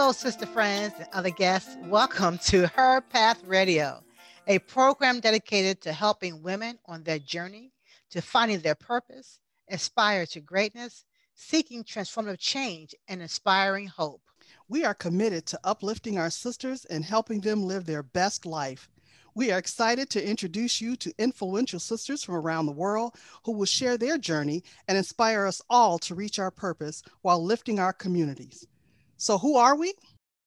Hello, sister friends and other guests. Welcome to Her Path Radio, a program dedicated to helping women on their journey to finding their purpose, aspire to greatness, seeking transformative change, and inspiring hope. We are committed to uplifting our sisters and helping them live their best life. We are excited to introduce you to influential sisters from around the world who will share their journey and inspire us all to reach our purpose while lifting our communities. So, who are we?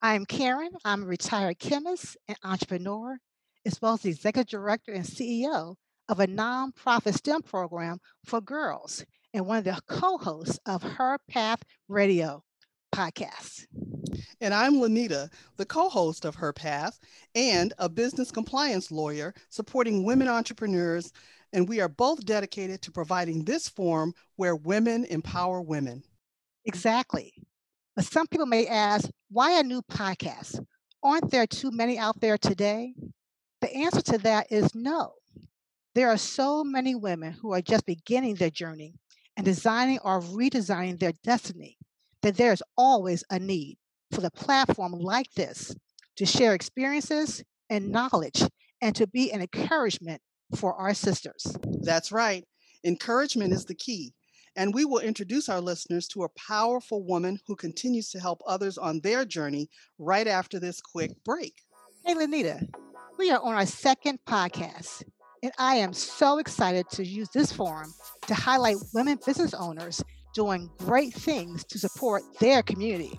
I'm Karen. I'm a retired chemist and entrepreneur, as well as the executive director and CEO of a nonprofit STEM program for girls and one of the co hosts of Her Path Radio podcast. And I'm Lanita, the co host of Her Path and a business compliance lawyer supporting women entrepreneurs. And we are both dedicated to providing this forum where women empower women. Exactly. Some people may ask, why a new podcast? Aren't there too many out there today? The answer to that is no. There are so many women who are just beginning their journey and designing or redesigning their destiny that there's always a need for the platform like this to share experiences and knowledge and to be an encouragement for our sisters. That's right. Encouragement is the key. And we will introduce our listeners to a powerful woman who continues to help others on their journey right after this quick break. Hey, Lanita, we are on our second podcast, and I am so excited to use this forum to highlight women business owners doing great things to support their community.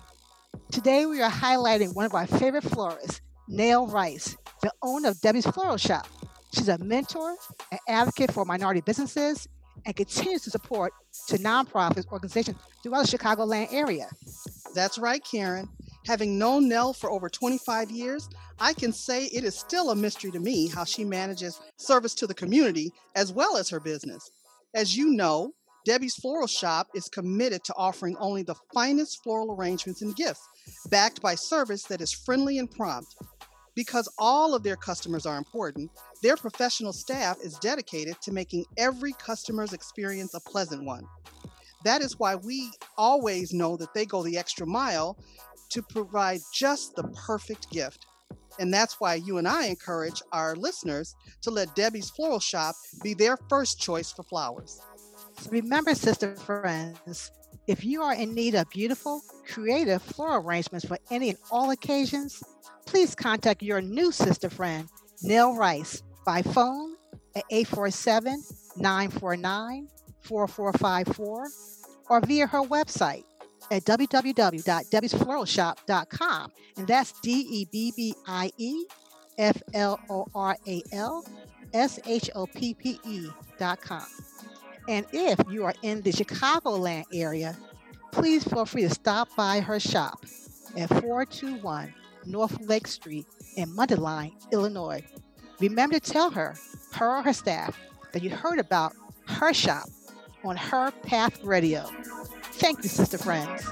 Today, we are highlighting one of our favorite florists, Nell Rice, the owner of Debbie's Floral Shop. She's a mentor, an advocate for minority businesses, and continues to support to nonprofits organizations throughout the Chicagoland area. That's right, Karen. Having known Nell for over 25 years, I can say it is still a mystery to me how she manages service to the community as well as her business. As you know, Debbie's Floral Shop is committed to offering only the finest floral arrangements and gifts, backed by service that is friendly and prompt. Because all of their customers are important, their professional staff is dedicated to making every customer's experience a pleasant one. That is why we always know that they go the extra mile to provide just the perfect gift. And that's why you and I encourage our listeners to let Debbie's Floral Shop be their first choice for flowers. Remember, sister friends, if you are in need of beautiful, creative floral arrangements for any and all occasions, please contact your new sister friend, Nell Rice, by phone at 847 949 4454 or via her website at www.debbiesfloralshop.com. And that's D E B B I E F L O R A L S H O P P E.com. And if you are in the Chicagoland area, please feel free to stop by her shop at 421 North Lake Street in Mundelein, Illinois. Remember to tell her, her or her staff, that you heard about her shop on Her Path Radio. Thank you, sister friends.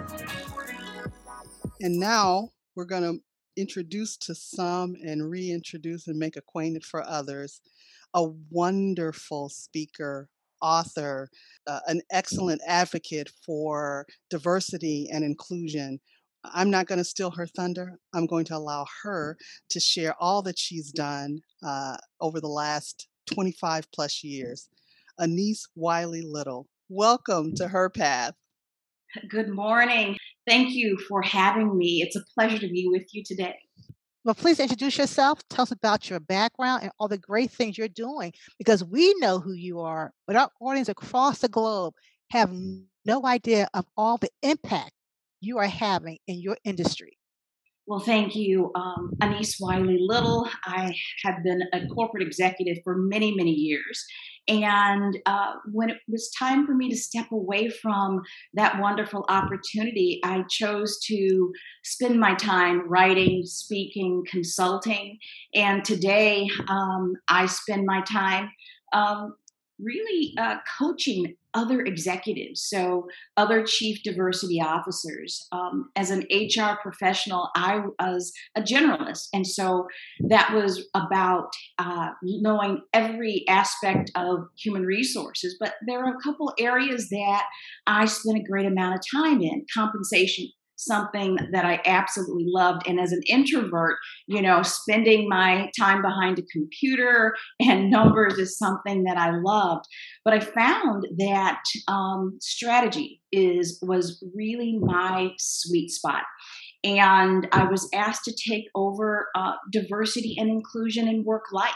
And now we're going to introduce to some and reintroduce and make acquainted for others a wonderful speaker, author, uh, an excellent advocate for diversity and inclusion. I'm not going to steal her thunder. I'm going to allow her to share all that she's done uh, over the last 25 plus years. Anise Wiley Little, welcome to Her Path. Good morning. Thank you for having me. It's a pleasure to be with you today. Well, please introduce yourself. Tell us about your background and all the great things you're doing because we know who you are, but our audience across the globe have no idea of all the impact you are having in your industry. Well, thank you, um, Anise Wiley Little. I have been a corporate executive for many, many years. And uh, when it was time for me to step away from that wonderful opportunity, I chose to spend my time writing, speaking, consulting. And today um, I spend my time um, really uh, coaching other executives, so other chief diversity officers. Um, as an HR professional, I was a generalist, and so that was about uh, knowing every aspect of human resources. But there are a couple areas that I spent a great amount of time in compensation, something that I absolutely loved. And as an introvert, you know, spending my time behind a computer and numbers is something that I loved. But I found that um, strategy is was really my sweet spot and I was asked to take over uh, diversity and inclusion in work life.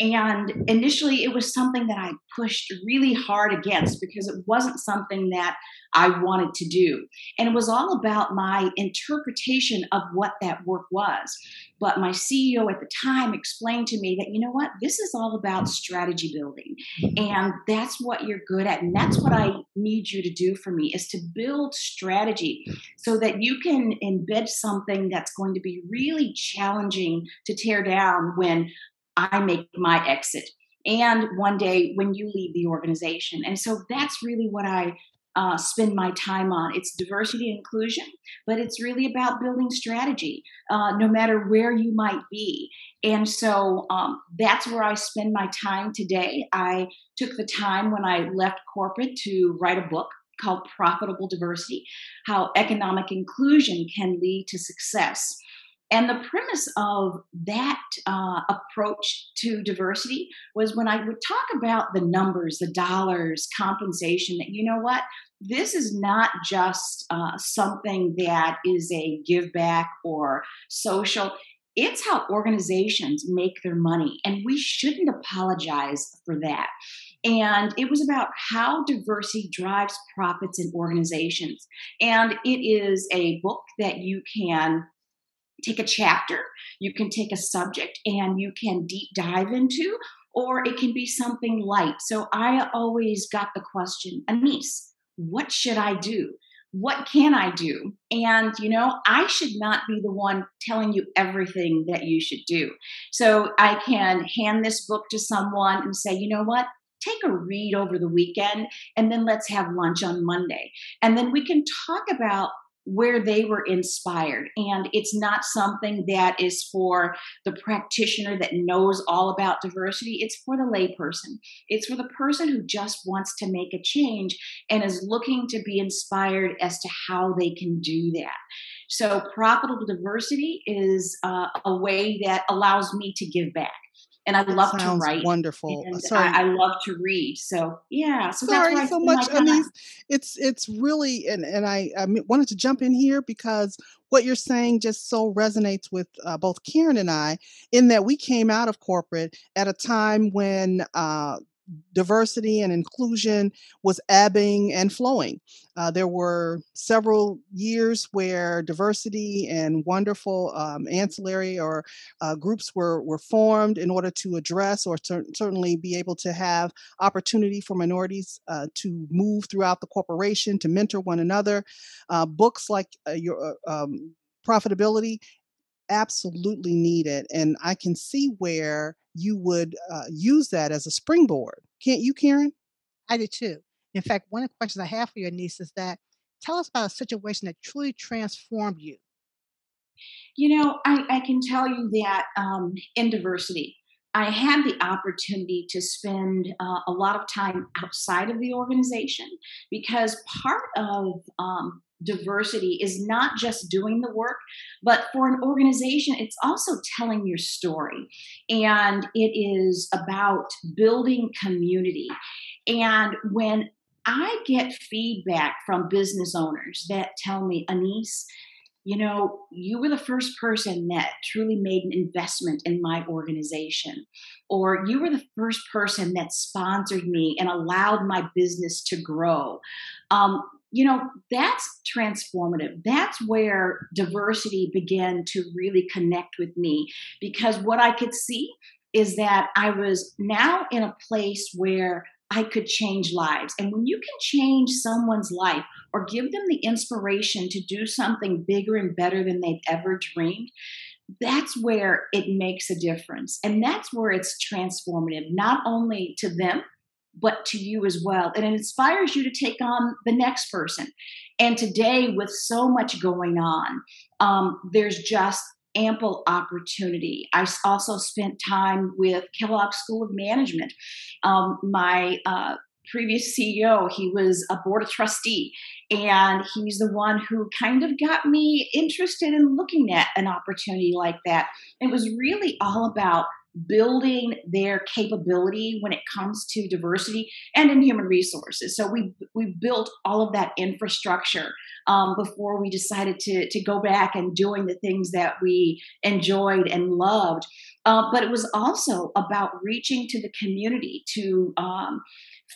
And initially, it was something that I pushed really hard against because it wasn't something that I wanted to do. And it was all about my interpretation of what that work was. But my CEO at the time explained to me that, you know what, this is all about strategy building. And that's what you're good at. And that's what I need you to do for me is to build strategy so that you can embed something that's going to be really challenging to tear down when I make my exit and one day when you leave the organization. And so that's really what I uh, spend my time on. It's diversity and inclusion, but it's really about building strategy, uh, no matter where you might be. And so um, that's where I spend my time today. I took the time when I left corporate to write a book called Profitable Diversity How Economic Inclusion Can Lead to Success. And the premise of that uh, approach to diversity was when I would talk about the numbers, the dollars, compensation, that you know what? This is not just uh, something that is a give back or social. It's how organizations make their money, and we shouldn't apologize for that. And it was about how diversity drives profits in organizations. And it is a book that you can take a chapter, you can take a subject and you can deep dive into, or it can be something light. So I always got the question, Anise, what should I do? What can I do? And, you know, I should not be the one telling you everything that you should do. So I can hand this book to someone and say, you know what? Take a read over the weekend and then let's have lunch on Monday. And then we can talk about where they were inspired. And it's not something that is for the practitioner that knows all about diversity. It's for the layperson. It's for the person who just wants to make a change and is looking to be inspired as to how they can do that. So, profitable diversity is uh, a way that allows me to give back and I love to write. Wonderful. Sorry. I, I, love to read. So yeah. So Sorry so much, Anise. It's it's really and and I, I wanted to jump in here because what you're saying just so resonates with uh, both Karen and I in that we came out of corporate at a time when uh, diversity and inclusion was ebbing and flowing. Uh, there were several years where diversity and wonderful um, ancillary or uh, groups were, were formed in order to address or certainly be able to have opportunity for minorities uh, to move throughout the corporation, to mentor one another. Uh, books like uh, your uh, um, profitability absolutely needed. And I can see where you would uh, use that as a springboard. Can't you, Karen? I do too. In fact, one of the questions I have for you Anise is that tell us about a situation that truly transformed you. You know, I, I can tell you that um, in diversity, I had the opportunity to spend uh, a lot of time outside of the organization because part of um, diversity is not just doing the work, but for an organization, it's also telling your story. And it is about building community. And when I get feedback from business owners that tell me, Anise, you know, you were the first person that truly made an investment in my organization, or you were the first person that sponsored me and allowed my business to grow. Um, you know, that's transformative. That's where diversity began to really connect with me because what I could see is that I was now in a place where I could change lives. And when you can change someone's life or give them the inspiration to do something bigger and better than they've ever dreamed, that's where it makes a difference. And that's where it's transformative, not only to them, but to you as well. And it inspires you to take on the next person. And today, with so much going on, um, there's just ample opportunity. I also spent time with Kellogg School of Management. Um, my uh, previous CEO, he was a board of trustee. And he's the one who kind of got me interested in looking at an opportunity like that. It was really all about building their capability when it comes to diversity and in human resources. So we we built all of that infrastructure um, before we decided to to go back and doing the things that we enjoyed and loved. Uh, but it was also about reaching to the community to um,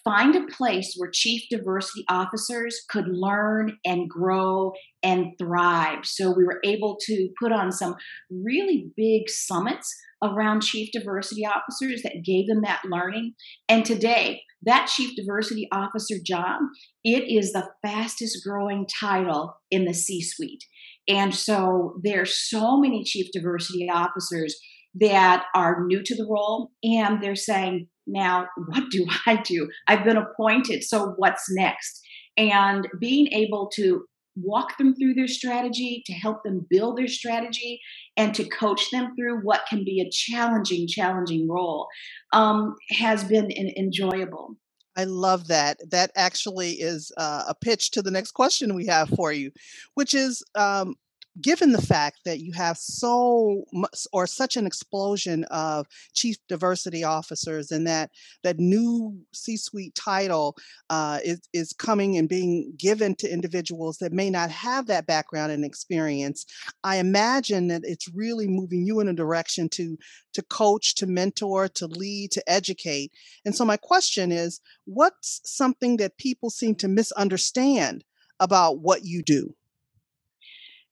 find a place where chief diversity officers could learn and grow and thrive. So we were able to put on some really big summits around chief diversity officers that gave them that learning. And today, that chief diversity officer job, it is the fastest growing title in the C-suite. And so there's so many chief diversity officers that are new to the role and they're saying, now what do I do? I've been appointed, so what's next? And being able to walk them through their strategy, to help them build their strategy, and to coach them through what can be a challenging, challenging role um, has been enjoyable. I love that. That actually is uh, a pitch to the next question we have for you, which is um, given the fact that you have so much or such an explosion of chief diversity officers and that that new c-suite title uh, is, is coming and being given to individuals that may not have that background and experience i imagine that it's really moving you in a direction to to coach to mentor to lead to educate. And so my question is what's something that people seem to misunderstand about what you do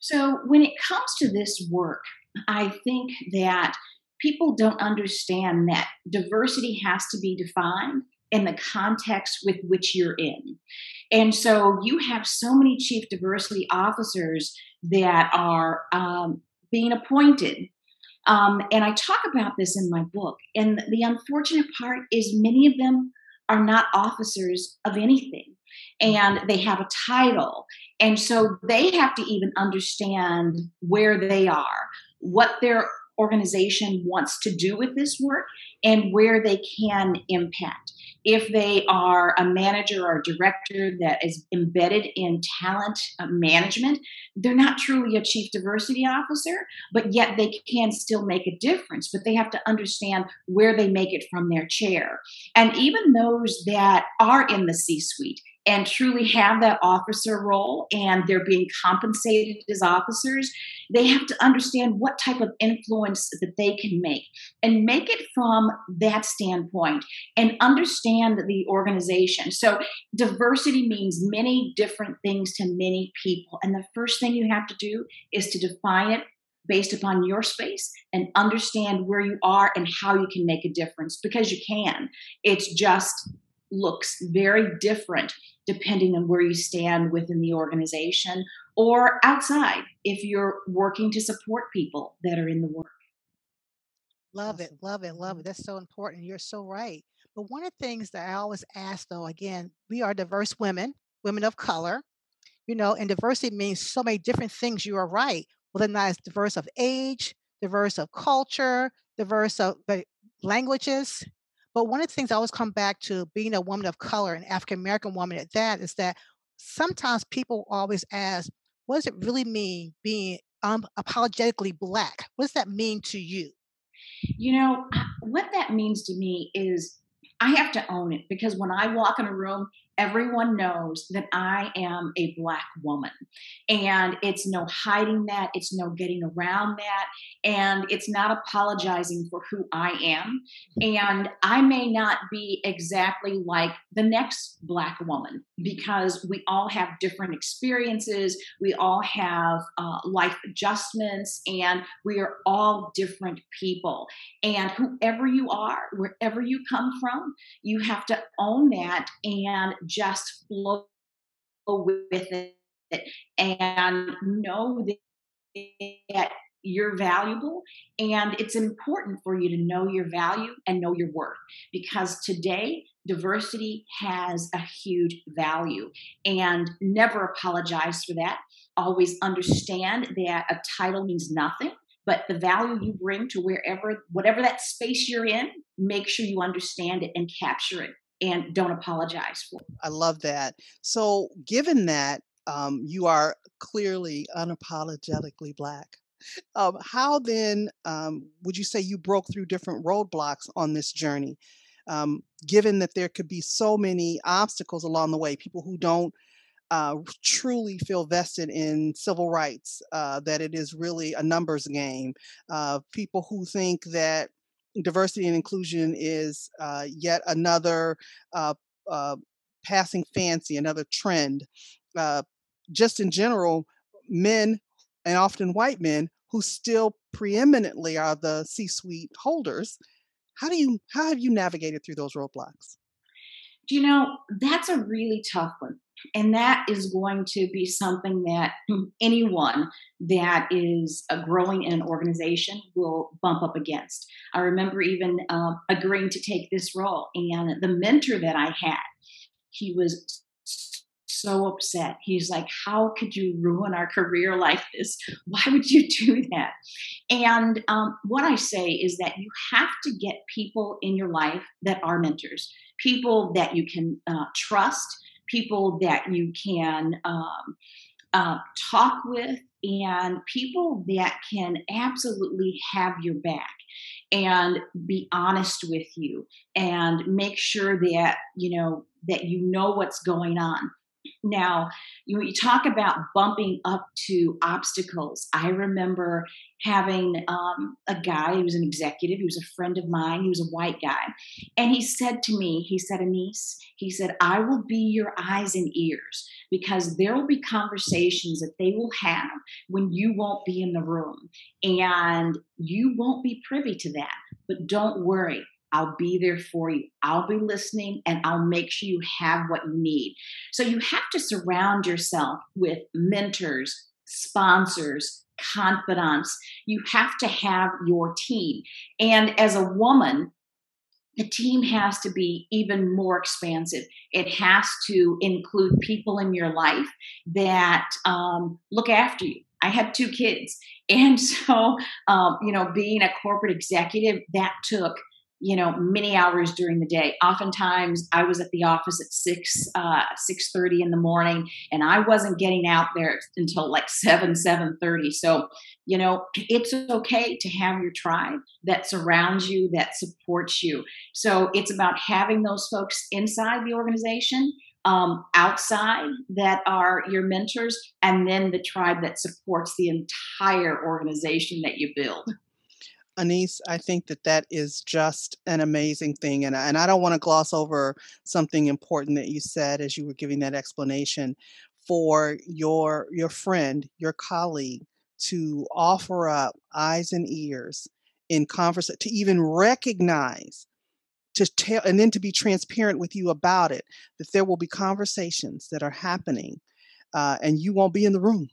so, when it comes to this work, I think that people don't understand that diversity has to be defined in the context with which you're in. And so, you have so many chief diversity officers that are um, being appointed. Um, and I talk about this in my book. And the unfortunate part is, many of them are not officers of anything and they have a title. And so they have to even understand where they are, what their organization wants to do with this work, and where they can impact if they are a manager or a director that is embedded in talent uh, management, they're not truly a chief diversity officer, but yet they can still make a difference. But they have to understand where they make it from their chair. And even those that are in the C suite, and truly have that officer role and they're being compensated as officers, they have to understand what type of influence that they can make and make it from that standpoint and understand the organization. So, diversity means many different things to many people. And the first thing you have to do is to define it based upon your space and understand where you are and how you can make a difference because you can. It's just looks very different depending on where you stand within the organization or outside if you're working to support people that are in the work. Love it, love it, love it. Mm-hmm. That's so important. You're so right. But one of the things that I always ask, though, again, we are diverse women, women of color, you know, and diversity means so many different things. You are right. Well, then that's diverse of age, diverse of culture, diverse of languages, but one of the things I always come back to being a woman of color, an African American woman at that, is that sometimes people always ask, what does it really mean being um, apologetically black? What does that mean to you? You know, what that means to me is I have to own it because when I walk in a room, everyone knows that I am a Black woman. And it's no hiding that, it's no getting around that, and it's not apologizing for who I am. And I may not be exactly like the next Black woman because we all have different experiences, we all have uh, life adjustments, and we are all different people. And whoever you are, wherever you come from, you have to own that and just flow with it and know that you're valuable and it's important for you to know your value and know your worth because today diversity has a huge value and never apologize for that. Always understand that a title means nothing but the value you bring to wherever whatever that space you're in make sure you understand it and capture it and don't apologize for. I love that. So, given that, Um, you are clearly unapologetically Black. Um, how then um, would you say you broke through different roadblocks on this journey? Um, given that there could be so many obstacles along the way, people who don't uh, truly feel vested in civil rights, uh, that it is really a numbers game, uh, people who think that diversity and inclusion is uh, yet another uh, uh, passing fancy, another trend. just in general, men and often white men who still preeminently are the C-suite holders. How do you how have you navigated through those roadblocks? You know that's a really tough one and that is going to be something that anyone that is uh, growing in an organization will bump up against. I remember even uh, agreeing to take this role, and the mentor that I had, he was so upset. He's like, How could you ruin our career like this? Why would you do that? And um, what I say is that you have to get people in your life that are mentors, people that you can uh, trust people that you can um, uh, talk with, and people that can absolutely have your back and be honest with you and make sure that you know that you know what's going on now, you, you talk about bumping up to obstacles. I remember having um, a guy, who was an executive, he was a friend of mine, he was a white guy. And he said to me, he said, Anise, he said, I will be your eyes and ears because there will be conversations that they will have when you won't be in the room. And you won't be privy to that. But don't worry, I'll be there for you. I'll be listening and I'll make sure you have what you need. So you have to surround yourself with mentors, sponsors, confidants. You have to have your team. And as a woman, the team has to be even more expansive. It has to include people in your life that um, look after you. I have two kids. And so, um, you know, being a corporate executive, that took you know many hours during the day. Oftentimes i was at the office at 6 uh 6.30 in the morning and i wasn't getting out there until like 7 7.30 so you know it's okay to have your tribe that surrounds you that supports you. So it's about having those folks inside the organization um, outside that are your mentors and then the tribe that supports the entire organization that you build Anise, I think that that is just an amazing thing. And, and I don't want to gloss over something important that you said as you were giving that explanation for your your friend, your colleague to offer up eyes and ears in conversation to even recognize to tell and then to be transparent with you about it that there will be conversations that are happening uh, and you won't be in the room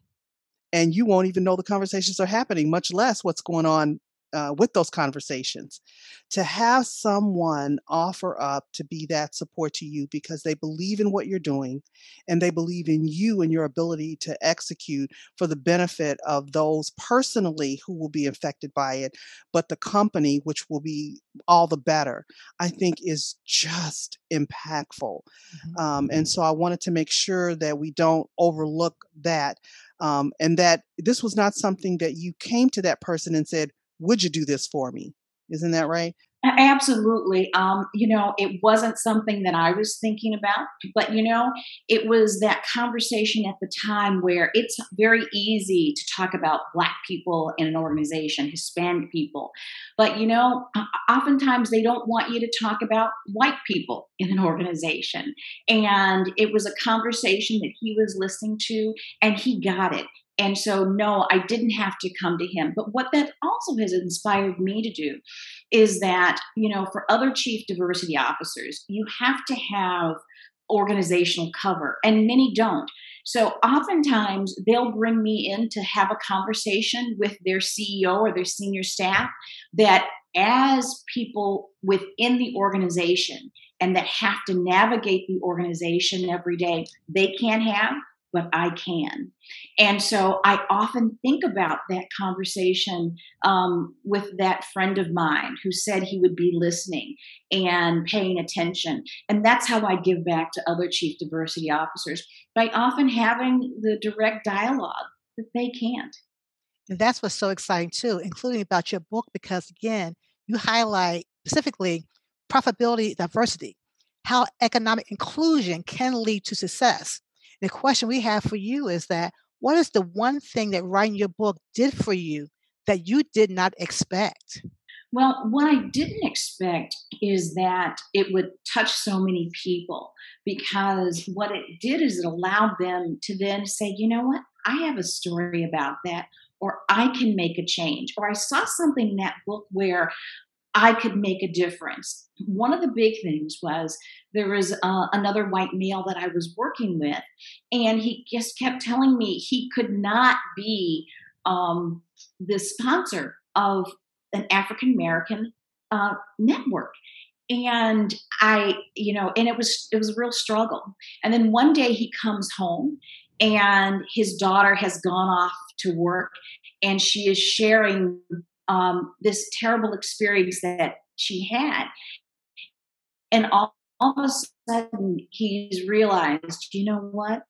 and you won't even know the conversations are happening much less what's going on uh, with those conversations to have someone offer up to be that support to you because they believe in what you're doing and they believe in you and your ability to execute for the benefit of those personally who will be affected by it but the company which will be all the better i think is just impactful mm-hmm. um, and so i wanted to make sure that we don't overlook that um, and that this was not something that you came to that person and said would you do this for me? Isn't that right? Absolutely. Um, you know, it wasn't something that I was thinking about, but you know, it was that conversation at the time where it's very easy to talk about Black people in an organization, Hispanic people, but you know, oftentimes they don't want you to talk about white people in an organization. And it was a conversation that he was listening to, and he got it. And so, no, I didn't have to come to him. But what that also has inspired me to do is that, you know, for other chief diversity officers, you have to have organizational cover, and many don't. So, oftentimes, they'll bring me in to have a conversation with their CEO or their senior staff that, as people within the organization and that have to navigate the organization every day, they can't have but I can. And so I often think about that conversation um, with that friend of mine who said he would be listening and paying attention. And that's how I give back to other chief diversity officers by often having the direct dialogue that they can't. And that's what's so exciting too, including about your book, because again, you highlight specifically profitability diversity, how economic inclusion can lead to success. The question we have for you is that what is the one thing that writing your book did for you that you did not expect? Well, what I didn't expect is that it would touch so many people because what it did is it allowed them to then say, you know what, I have a story about that, or I can make a change, or I saw something in that book where I could make a difference. One of the big things was there was uh, another white male that I was working with, and he just kept telling me he could not be um, the sponsor of an African American uh, network. And I, you know, and it was it was a real struggle. And then one day he comes home, and his daughter has gone off to work, and she is sharing um, this terrible experience that she had. And all, all of a sudden, he's realized, you know what?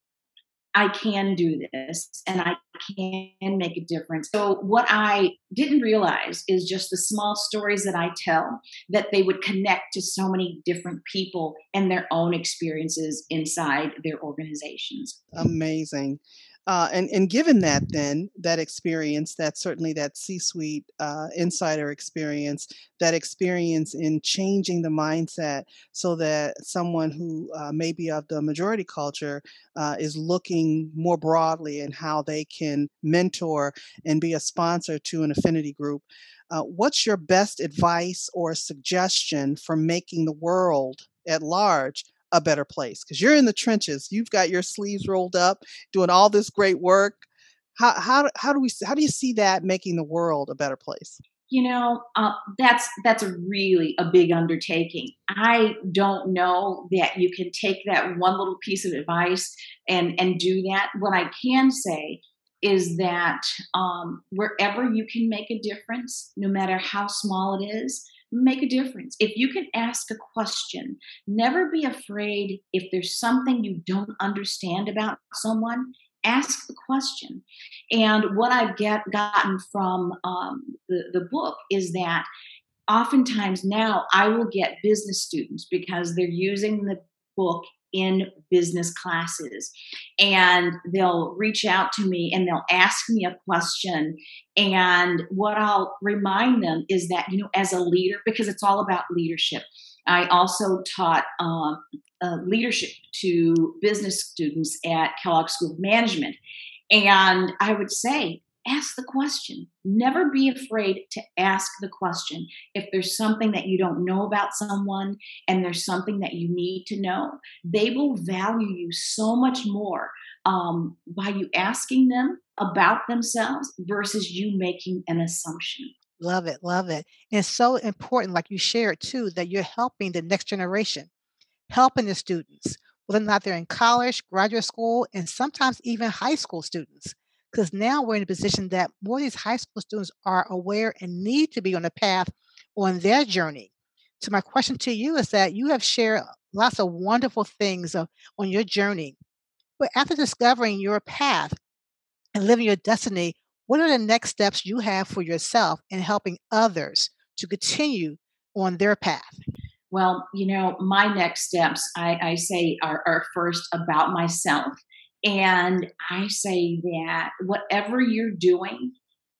I can do this and I can make a difference. So, what I didn't realize is just the small stories that I tell that they would connect to so many different people and their own experiences inside their organizations. Amazing. Uh, and and given that then that experience, that certainly that C-suite uh, insider experience, that experience in changing the mindset so that someone who uh, may be of the majority culture uh, is looking more broadly in how they can mentor and be a sponsor to an affinity group. Uh, what's your best advice or suggestion for making the world at large a better place because you're in the trenches. You've got your sleeves rolled up, doing all this great work. How how how do we how do you see that making the world a better place? You know, uh, that's that's really a big undertaking. I don't know that you can take that one little piece of advice and and do that. What I can say is that um, wherever you can make a difference, no matter how small it is, make a difference. If you can ask a question, never be afraid if there's something you don't understand about someone, ask the question. And what I've get, gotten from um, the, the book is that oftentimes now I will get business students because they're using the book in business classes. And they'll reach out to me and they'll ask me a question. And what i'll remind them is that you know as a leader because it's all about leadership. I also taught um, uh, leadership to business students at kellogg school of management. And i would say ask the question. Never be afraid to ask the question. If there's something that you don't know about someone and there's something that you need to know, they will value you so much more um, by you asking them about themselves versus you making an assumption. Love it, love it. And it's so important, like you shared too, that you're helping the next generation, helping the students, whether or not they're in college, graduate school, and sometimes even high school students because now we're in a position that more of these high school students are aware and need to be on a path on their journey. So my question to you is that you have shared lots of wonderful things of, on your journey. But after discovering your path and living your destiny, what are the next steps you have for yourself in helping others to continue on their path? Well, you know, my next steps, I, I say, are, are first about myself and I say that whatever you're doing,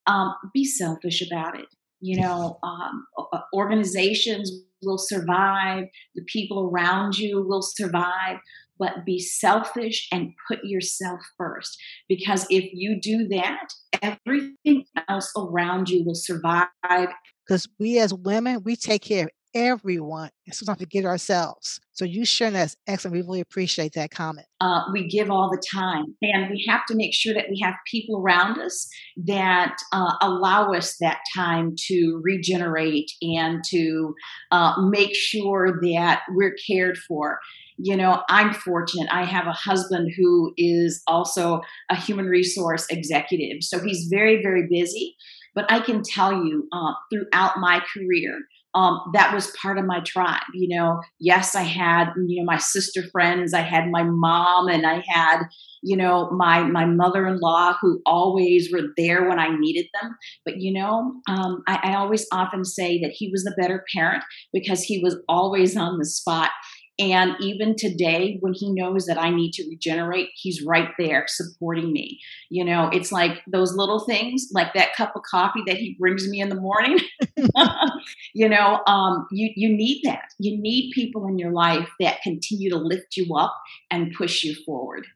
um, be selfish about it. You know, um, organizations will survive, the people around you will survive, but be selfish and put yourself first. Because if you do that, everything else around you will survive. Because we as women, we take care of everyone and sometimes forget ourselves. So you sharing that is excellent. We really appreciate that comment. Uh, we give all the time, and we have to make sure that we have people around us that uh, allow us that time to regenerate and to uh, make sure that we're cared for you know, I'm fortunate. I have a husband who is also a human resource executive. So he's very, very busy. But I can tell you uh, throughout my career, um, that was part of my tribe. You know, yes, I had you know my sister friends, I had my mom, and I had you know my my mother-in-law who always were there when I needed them. But you know, um, I, I always often say that he was the better parent because he was always on the spot. And even today, when he knows that I need to regenerate, he's right there supporting me. You know, it's like those little things, like that cup of coffee that he brings me in the morning. you know, um, you you need that. You need people in your life that continue to lift you up and push you forward.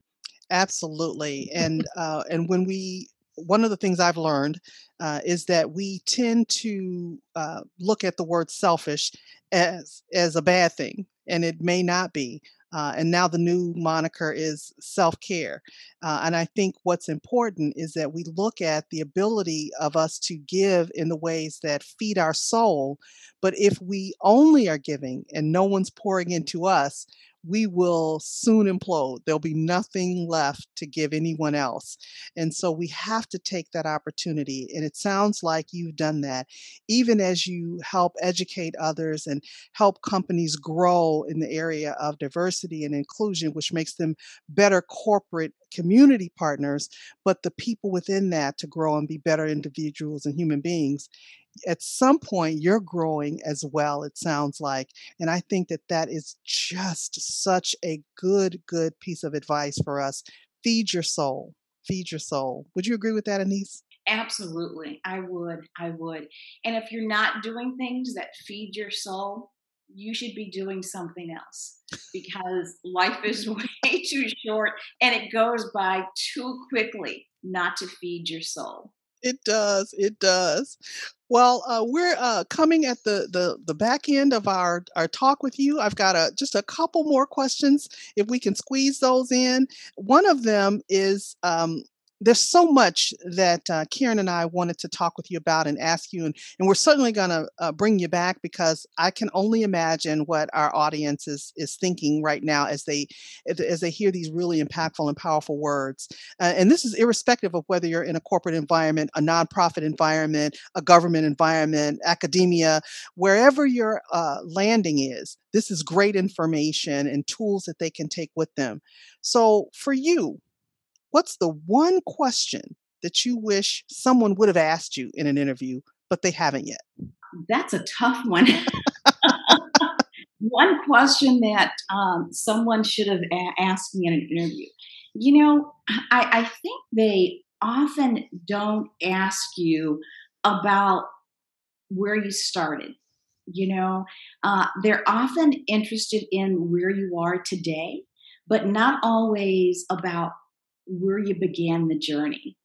Absolutely, and uh, and when we one of the things I've learned uh, is that we tend to uh, look at the word selfish as as a bad thing and it may not be. Uh, and now the new moniker is self care. Uh, and I think what's important is that we look at the ability of us to give in the ways that feed our soul. But if we only are giving and no one's pouring into us, we will soon implode. There'll be nothing left to give anyone else. And so we have to take that opportunity. And it sounds like you've done that, even as you help educate others and help companies grow in the area of diversity and inclusion, which makes them better corporate community partners, but the people within that to grow and be better individuals and human beings at some point you're growing as well it sounds like and i think that that is just such a good good piece of advice for us. Feed your soul. Feed your soul. Would you agree with that anise? Absolutely i would i would and if you're not doing things that feed your soul you should be doing something else because life is way too short and it goes by too quickly not to feed your soul it does. It does. Well, uh, we're uh, coming at the, the the back end of our our talk with you. I've got a just a couple more questions if we can squeeze those in. One of them is um, there's so much that uh, Karen and I wanted to talk with you about and ask you, and, and we're certainly going to uh, bring you back because I can only imagine what our audience is is thinking right now as they as they hear these really impactful and powerful words. Uh, and this is irrespective of whether you're in a corporate environment, a nonprofit environment, a government environment, academia, wherever your uh, landing is. This is great information and tools that they can take with them. So for you, What's the one question that you wish someone would have asked you in an interview, but they haven't yet? That's a tough one. one question that um, someone should have a- asked me in an interview. You know, I, I think they often don't ask you about where you started. You know, uh, they're often interested in where you are today, but not always about where you began the journey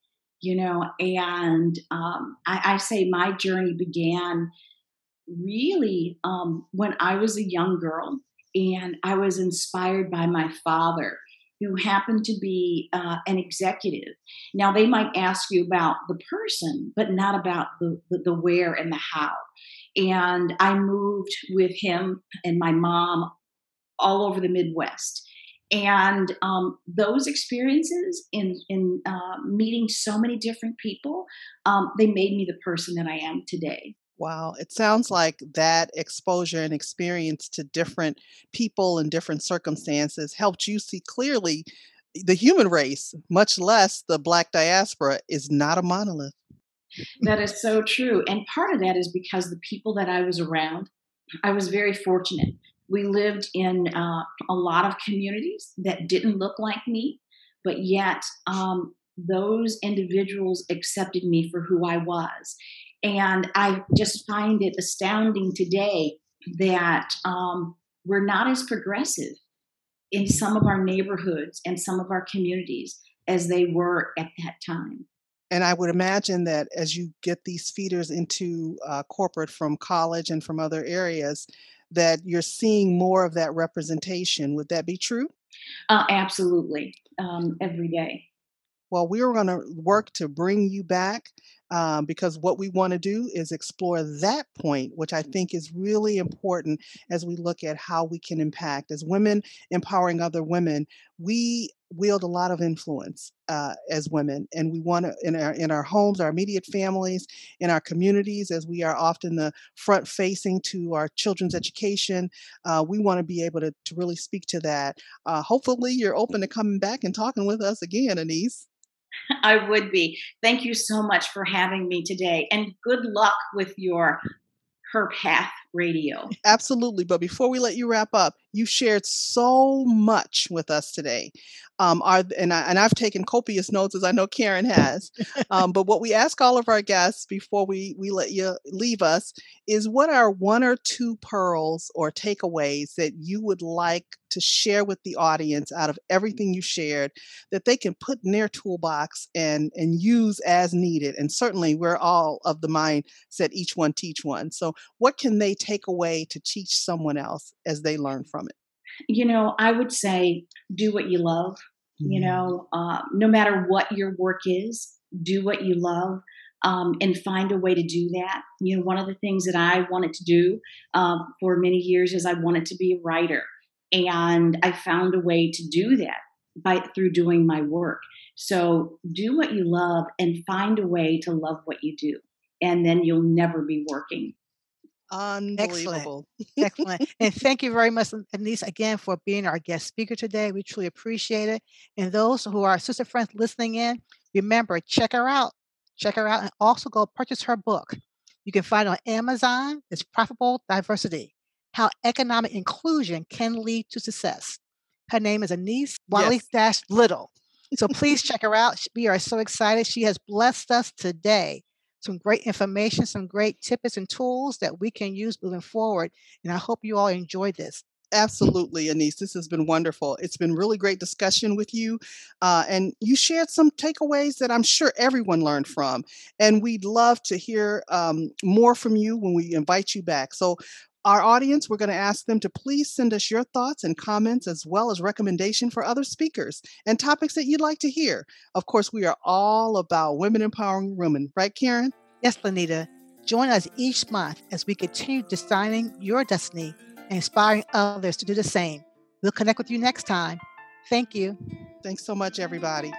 you know and um, I, I, say my journey began really um, when i was a young girl and i was inspired by my father who happened to be uh, an executive. Now they might ask you about the person but not about the, the, the where and the how. And i moved with him and my mom all over the midwest and um, those experiences in in uh, meeting so many different people um, they made me the person that i am today Wow, it sounds like that exposure and experience to different people and different circumstances helped you see clearly the human race, much less the Black diaspora, is not a monolith. that is so true. And part of that is because the people that I was around, I was very fortunate we lived in uh, a lot of communities that didn't look like me, but yet um, those individuals accepted me for who I was. And I just find it astounding today that um, we're not as progressive in some of our neighborhoods and some of our communities as they were at that time. And I would imagine that as you get these feeders into uh, corporate from college and from other areas, that you're seeing more of that representation. Would that be true? Uh, absolutely, um, every day. Well, we're going to work to bring you back um, because what we want to do is explore that point, which I think is really important as we look at how we can impact. As women empowering other women, we wield a lot of influence uh, as women, and we want to in our in our homes, our immediate families, in our communities, as we are often the front facing to our children's education. Uh, we want to be able to to really speak to that. Uh, hopefully, you're open to coming back and talking with us again, Anise. I would be. Thank you so much for having me today, and good luck with your Her Path Radio. Absolutely. But before we let you wrap up, you shared so much with us today. Um, are, and, I, and I've taken copious notes as I know Karen has. Um, but what we ask all of our guests before we, we let you leave us is what are one or two pearls or takeaways that you would like to share with the audience out of everything you shared that they can put in their toolbox and, and use as needed? And certainly we're all of the mindset each one teach one. So what can they take away to teach someone else as they learn from it? You know, I would say do what you love. Mm-hmm. You know, uh, no matter what your work is, do what you love. Um, and find a way to do that. You know, one of the things that I wanted to do um, for many years is I wanted to be a writer, and I found a way to do that by through doing my work. So do what you love and find a way to love what you do, and then you'll never be working. Unbelievable. Excellent. Excellent. and thank you very much, Anise, again for being our guest speaker today. We truly appreciate it. And those who are sister friends listening in, remember, check her out. Check her out and also go purchase her book. You can find it on Amazon. It's Profitable Diversity How Economic Inclusion Can Lead to Success. Her name is Anise Wiley Dash Little. So please check her out. We are so excited. She has blessed us today some great information, some great tips and tools that we can use moving forward. And I hope you all enjoyed this. Absolutely, Anise. This has been wonderful. It's been really great discussion with you. Uh, and you shared some takeaways that I'm sure everyone learned from. And we'd love to hear um, more from you when we invite you back. So our audience, we're going to ask them to please send us your thoughts and comments as well as recommendation for other speakers and topics that you'd like to hear. Of course, we are all about women empowering women, right, Karen? Yes, Lanita. Join us each month as we continue designing your destiny and inspiring others to do the same. We'll connect with you next time. Thank you. Thanks so much, everybody.